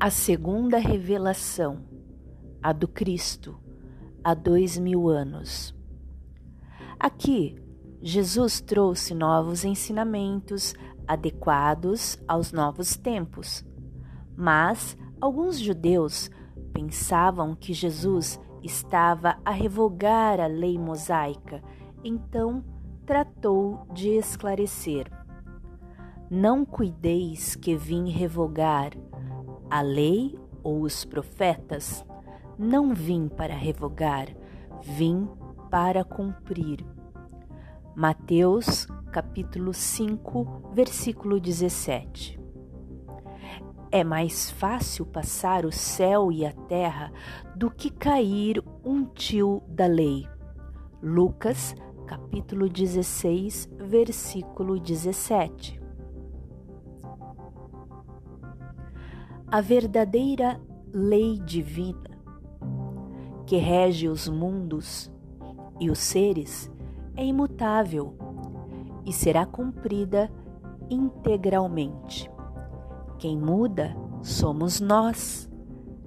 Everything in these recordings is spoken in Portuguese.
A segunda revelação, a do Cristo, há dois mil anos. Aqui, Jesus trouxe novos ensinamentos adequados aos novos tempos, mas alguns judeus pensavam que Jesus estava a revogar a lei mosaica, então tratou de esclarecer. Não cuideis que vim revogar a lei ou os profetas? Não vim para revogar, vim para cumprir. Mateus, capítulo 5, versículo 17. É mais fácil passar o céu e a terra do que cair um tio da lei. Lucas, capítulo 16, versículo 17. A verdadeira lei divina que rege os mundos e os seres é imutável e será cumprida integralmente. Quem muda somos nós,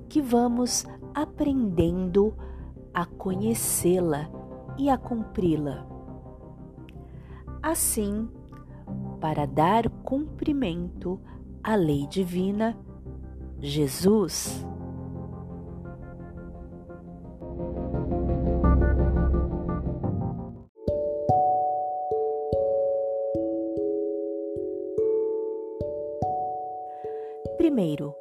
que vamos aprendendo a conhecê-la e a cumpri-la. Assim, para dar cumprimento à lei divina, Jesus. Primeiro,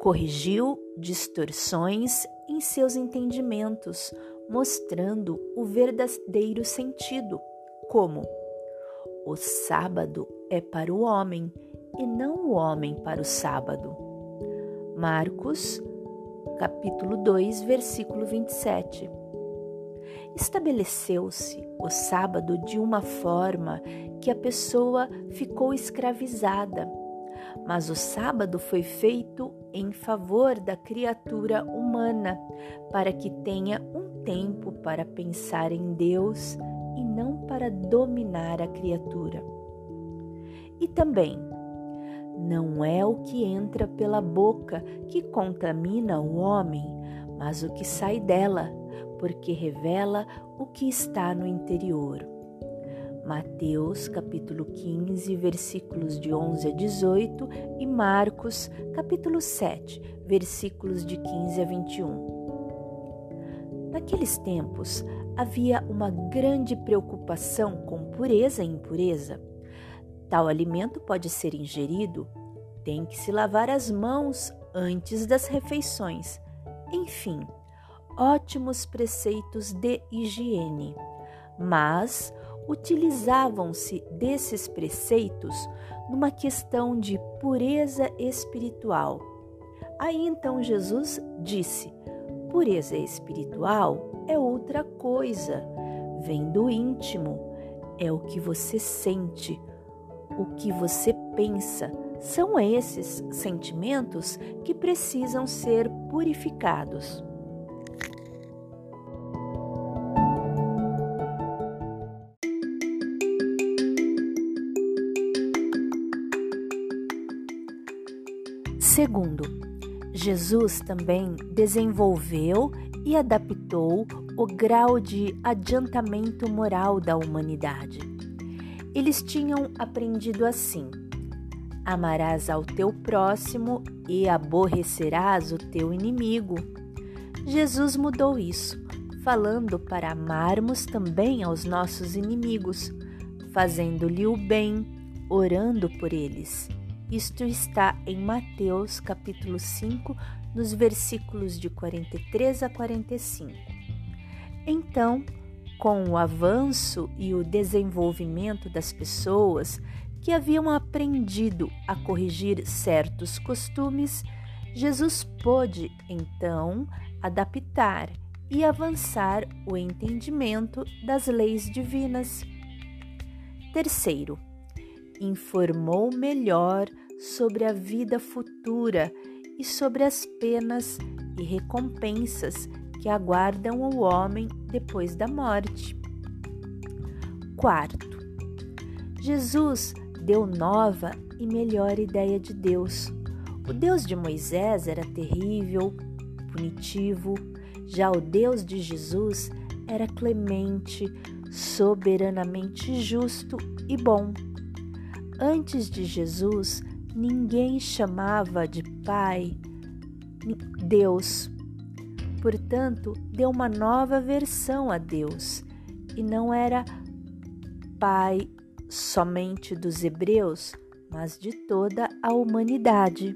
corrigiu distorções em seus entendimentos, mostrando o verdadeiro sentido, como o sábado é para o homem e não o homem para o sábado. Marcos, capítulo 2, versículo 27. Estabeleceu-se o sábado de uma forma que a pessoa ficou escravizada, mas o sábado foi feito em favor da criatura humana, para que tenha um tempo para pensar em Deus e não para dominar a criatura. E também não é o que entra pela boca que contamina o homem, mas o que sai dela, porque revela o que está no interior. Mateus capítulo 15, versículos de 11 a 18 e Marcos capítulo 7, versículos de 15 a 21. Naqueles tempos havia uma grande preocupação com pureza e impureza. Tal alimento pode ser ingerido, tem que se lavar as mãos antes das refeições. Enfim, ótimos preceitos de higiene. Mas utilizavam-se desses preceitos numa questão de pureza espiritual. Aí então Jesus disse: pureza espiritual é outra coisa, vem do íntimo, é o que você sente o que você pensa. São esses sentimentos que precisam ser purificados. Segundo, Jesus também desenvolveu e adaptou o grau de adiantamento moral da humanidade. Eles tinham aprendido assim: Amarás ao teu próximo e aborrecerás o teu inimigo. Jesus mudou isso, falando para amarmos também aos nossos inimigos, fazendo-lhe o bem, orando por eles. Isto está em Mateus capítulo 5, nos versículos de 43 a 45. Então, com o avanço e o desenvolvimento das pessoas que haviam aprendido a corrigir certos costumes, Jesus pôde então adaptar e avançar o entendimento das leis divinas. Terceiro, informou melhor sobre a vida futura e sobre as penas e recompensas que aguardam o homem depois da morte. Quarto, Jesus deu nova e melhor ideia de Deus, O Deus de Moisés era terrível, punitivo, já o Deus de Jesus era clemente, soberanamente justo e bom. Antes de Jesus, ninguém chamava de Pai Deus. Portanto, deu uma nova versão a Deus e não era Pai somente dos hebreus, mas de toda a humanidade.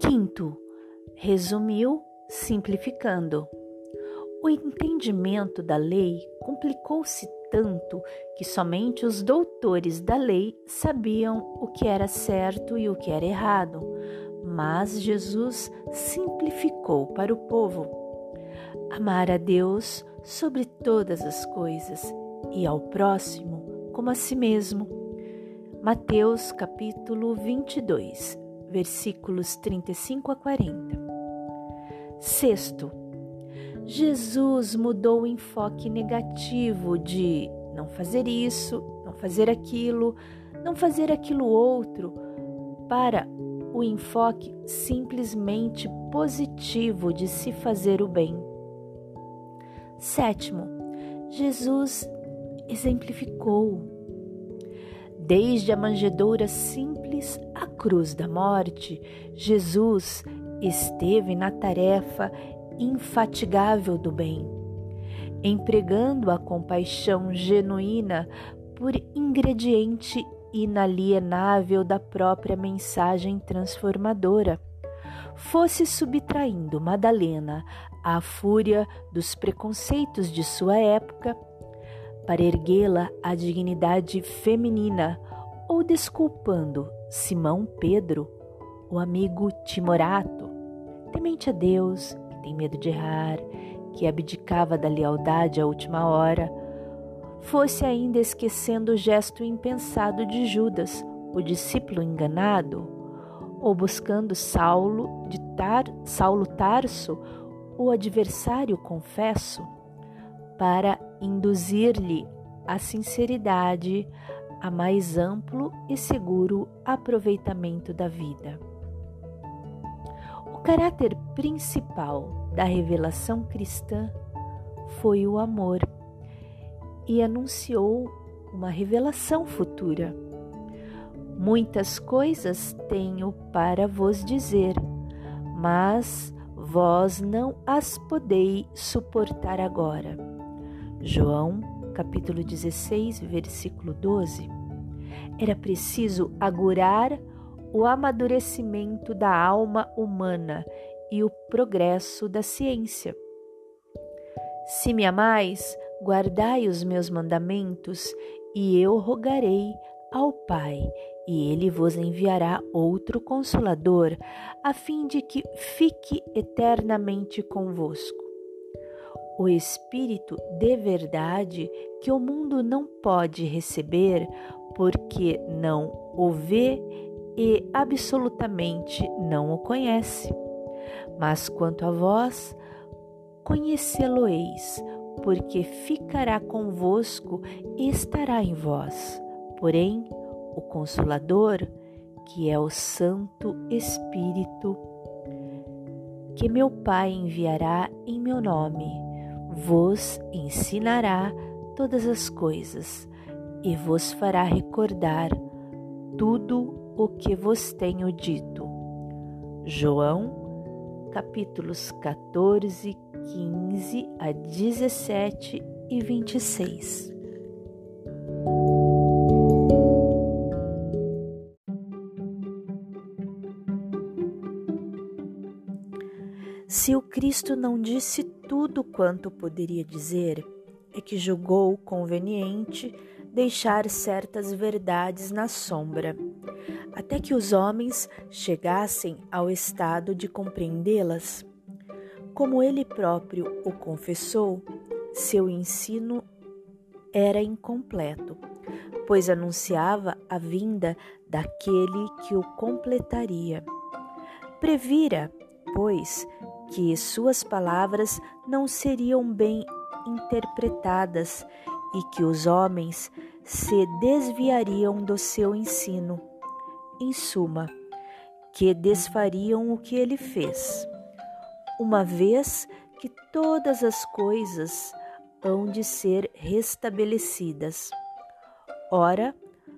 Quinto, resumiu simplificando. Entendimento da lei complicou-se tanto que somente os doutores da lei sabiam o que era certo e o que era errado. Mas Jesus simplificou para o povo amar a Deus sobre todas as coisas e ao próximo como a si mesmo. Mateus capítulo 22, versículos 35 a 40. Sexto, Jesus mudou o enfoque negativo de não fazer isso, não fazer aquilo, não fazer aquilo outro, para o enfoque simplesmente positivo de se fazer o bem. Sétimo, Jesus exemplificou. Desde a manjedoura simples à cruz da morte, Jesus esteve na tarefa infatigável do bem, empregando a compaixão genuína por ingrediente inalienável da própria mensagem transformadora. Fosse subtraindo Madalena à fúria dos preconceitos de sua época, para erguê-la à dignidade feminina, ou desculpando Simão Pedro, o amigo timorato, temente a Deus, tem medo de errar, que abdicava da lealdade à última hora, fosse ainda esquecendo o gesto impensado de Judas, o discípulo enganado, ou buscando Saulo de Tar, Saulo Tarso, o adversário confesso, para induzir-lhe a sinceridade a mais amplo e seguro aproveitamento da vida caráter principal da revelação cristã foi o amor e anunciou uma revelação futura. Muitas coisas tenho para vos dizer, mas vós não as podeis suportar agora. João, capítulo 16, versículo 12. Era preciso agurar o amadurecimento da alma humana e o progresso da ciência. Se me amais, guardai os meus mandamentos, e eu rogarei ao Pai, e ele vos enviará outro consolador, a fim de que fique eternamente convosco. O Espírito de verdade que o mundo não pode receber, porque não o vê e absolutamente não o conhece. Mas quanto a vós, conhecê-lo-eis, porque ficará convosco e estará em vós. Porém, o Consolador, que é o Santo Espírito, que meu Pai enviará em meu nome, vos ensinará todas as coisas e vos fará recordar tudo o que vos tenho dito. João, capítulos 14, 15 a 17 e 26. Se o Cristo não disse tudo quanto poderia dizer, é que julgou conveniente deixar certas verdades na sombra até que os homens chegassem ao estado de compreendê-las. Como ele próprio o confessou, seu ensino era incompleto, pois anunciava a vinda daquele que o completaria. Previra, pois, que suas palavras não seriam bem interpretadas e que os homens se desviariam do seu ensino. Em suma, que desfariam o que ele fez, uma vez que todas as coisas hão de ser restabelecidas. Ora,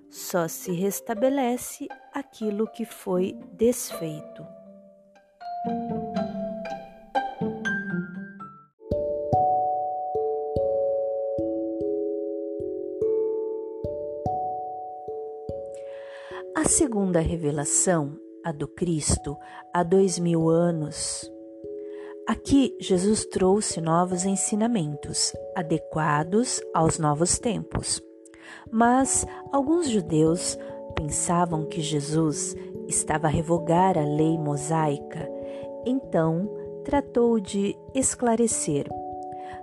só se restabelece aquilo que foi desfeito. A segunda revelação, a do Cristo, há dois mil anos. Aqui, Jesus trouxe novos ensinamentos, adequados aos novos tempos. Mas alguns judeus pensavam que Jesus estava a revogar a lei mosaica, então tratou de esclarecer: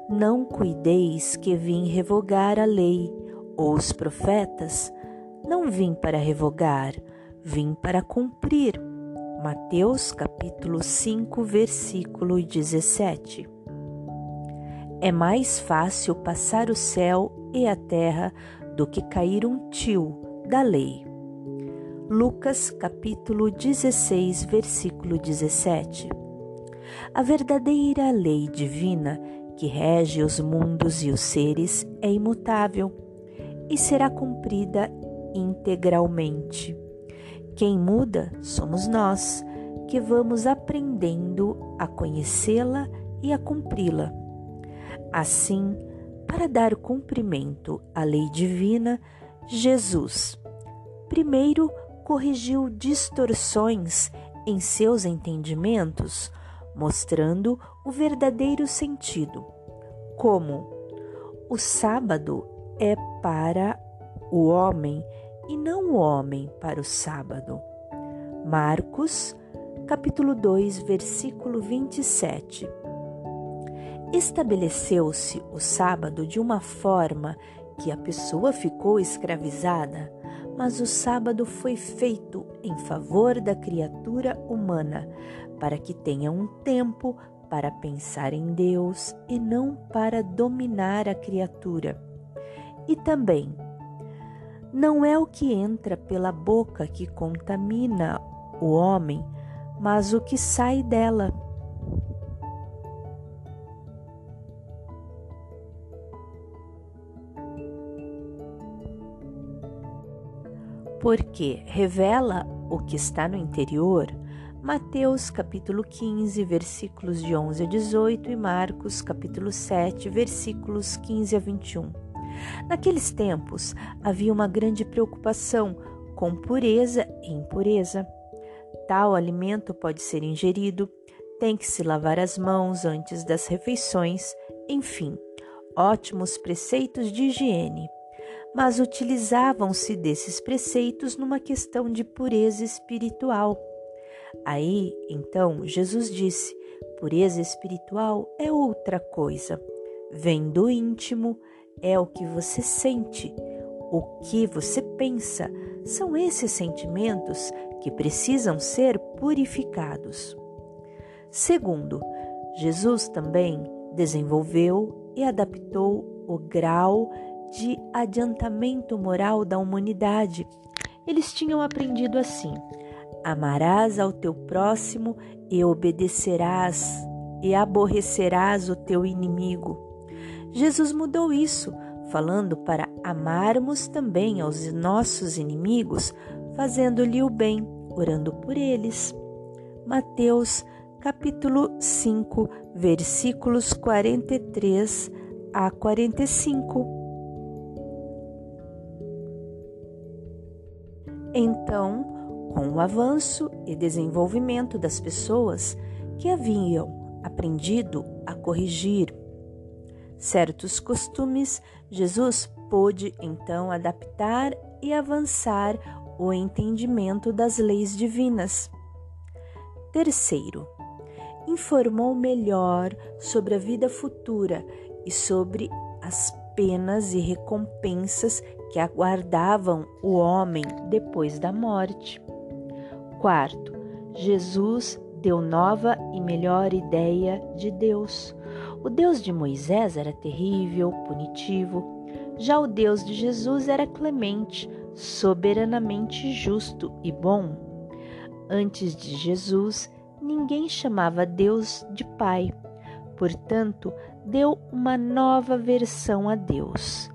Não cuideis que vim revogar a lei ou os profetas. Não vim para revogar, vim para cumprir. Mateus capítulo 5, versículo 17. É mais fácil passar o céu e a terra do que cair um tio da lei. Lucas capítulo 16, versículo 17. A verdadeira lei divina que rege os mundos e os seres é imutável e será cumprida integralmente. Quem muda somos nós, que vamos aprendendo a conhecê-la e a cumpri-la. Assim, para dar cumprimento à lei divina, Jesus, primeiro, corrigiu distorções em seus entendimentos, mostrando o verdadeiro sentido, como o sábado é para o homem e não o homem para o sábado. Marcos, capítulo 2, versículo 27 estabeleceu-se o sábado de uma forma que a pessoa ficou escravizada, mas o sábado foi feito em favor da criatura humana, para que tenha um tempo para pensar em Deus e não para dominar a criatura. E também, não é o que entra pela boca que contamina o homem, mas o que sai dela. porque revela o que está no interior. Mateus capítulo 15, versículos de 11 a 18 e Marcos capítulo 7, versículos 15 a 21. Naqueles tempos havia uma grande preocupação com pureza e impureza. Tal alimento pode ser ingerido, tem que se lavar as mãos antes das refeições, enfim, ótimos preceitos de higiene mas utilizavam-se desses preceitos numa questão de pureza espiritual. Aí, então, Jesus disse: pureza espiritual é outra coisa. Vem do íntimo, é o que você sente, o que você pensa. São esses sentimentos que precisam ser purificados. Segundo, Jesus também desenvolveu e adaptou o grau de adiantamento moral da humanidade. Eles tinham aprendido assim: amarás ao teu próximo e obedecerás e aborrecerás o teu inimigo. Jesus mudou isso, falando para amarmos também aos nossos inimigos, fazendo-lhe o bem, orando por eles. Mateus capítulo 5, versículos 43 a 45. Então, com o avanço e desenvolvimento das pessoas que haviam aprendido a corrigir certos costumes, Jesus pôde então adaptar e avançar o entendimento das leis divinas. Terceiro, informou melhor sobre a vida futura e sobre as penas e recompensas que aguardavam o homem depois da morte. Quarto, Jesus deu nova e melhor ideia de Deus. O Deus de Moisés era terrível, punitivo, já o Deus de Jesus era clemente, soberanamente justo e bom. Antes de Jesus, ninguém chamava Deus de Pai. Portanto, deu uma nova versão a Deus.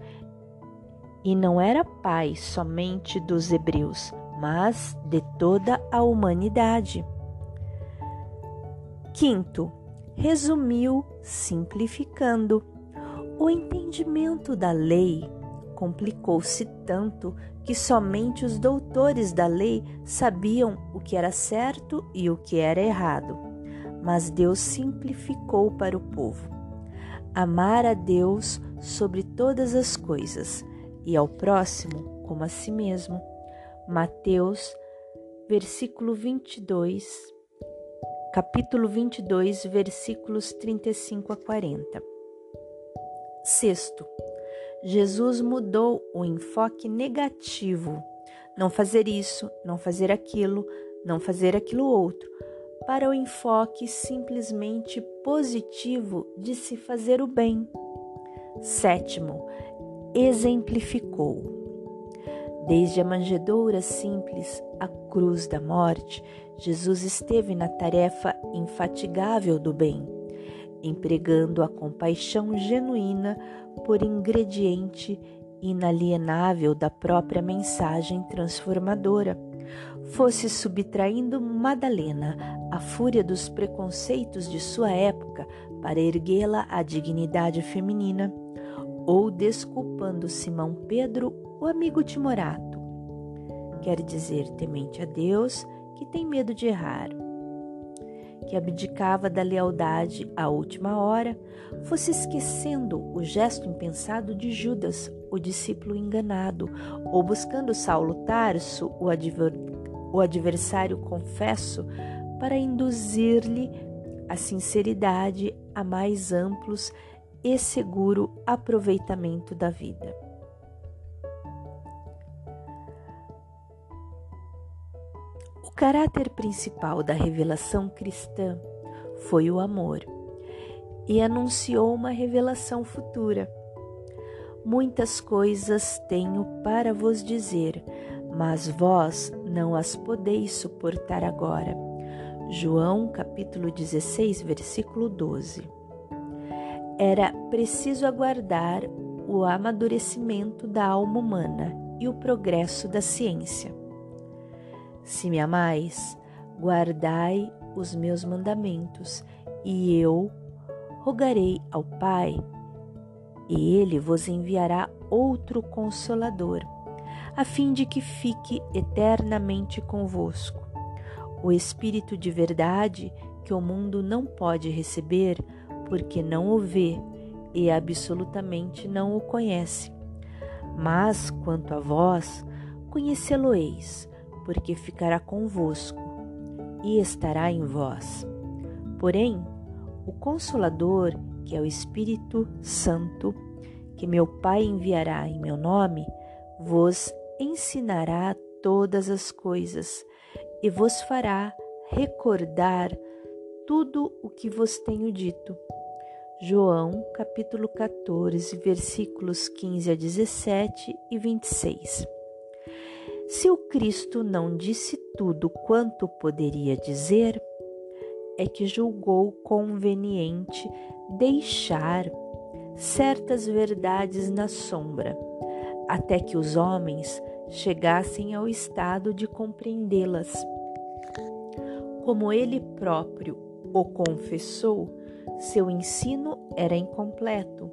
E não era Pai somente dos hebreus, mas de toda a humanidade. Quinto, resumiu simplificando. O entendimento da lei complicou-se tanto que somente os doutores da lei sabiam o que era certo e o que era errado. Mas Deus simplificou para o povo. Amar a Deus sobre todas as coisas e ao próximo como a si mesmo. Mateus, versículo 22, capítulo 22, versículos 35 a 40. Sexto, Jesus mudou o enfoque negativo, não fazer isso, não fazer aquilo, não fazer aquilo outro, para o enfoque simplesmente positivo de se fazer o bem. Sétimo, exemplificou. Desde a manjedoura simples à cruz da morte, Jesus esteve na tarefa infatigável do bem, empregando a compaixão genuína por ingrediente inalienável da própria mensagem transformadora. Fosse subtraindo Madalena à fúria dos preconceitos de sua época para erguê-la à dignidade feminina, ou desculpando Simão Pedro, o amigo timorato. Quer dizer, temente a Deus, que tem medo de errar, que abdicava da lealdade à última hora, fosse esquecendo o gesto impensado de Judas, o discípulo enganado, ou buscando Saulo Tarso, o, adver, o adversário confesso, para induzir-lhe a sinceridade a mais amplos e seguro aproveitamento da vida. Caráter principal da revelação cristã foi o amor e anunciou uma revelação futura. Muitas coisas tenho para vos dizer, mas vós não as podeis suportar agora. João capítulo 16, versículo 12. Era preciso aguardar o amadurecimento da alma humana e o progresso da ciência. Se me amais, guardai os meus mandamentos, e eu rogarei ao Pai, e ele vos enviará outro consolador, a fim de que fique eternamente convosco. O Espírito de verdade que o mundo não pode receber, porque não o vê e absolutamente não o conhece. Mas quanto a vós, conhecê-lo-eis porque ficará convosco e estará em vós. Porém, o Consolador, que é o Espírito Santo, que meu Pai enviará em meu nome, vos ensinará todas as coisas e vos fará recordar tudo o que vos tenho dito. João capítulo 14, versículos 15 a 17 e 26. Se o Cristo não disse tudo quanto poderia dizer, é que julgou conveniente deixar certas verdades na sombra, até que os homens chegassem ao estado de compreendê-las. Como ele próprio o confessou, seu ensino era incompleto,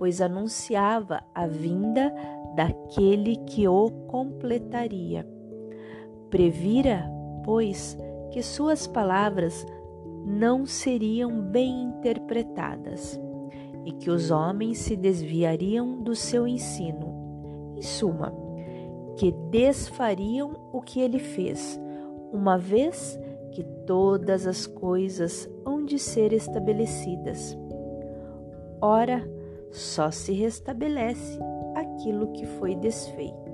pois anunciava a vinda daquele que o completaria. Previra, pois, que suas palavras não seriam bem interpretadas e que os homens se desviariam do seu ensino. Em suma, que desfariam o que ele fez, uma vez que todas as coisas hão de ser estabelecidas. Ora, só se restabelece aquilo que foi desfeito.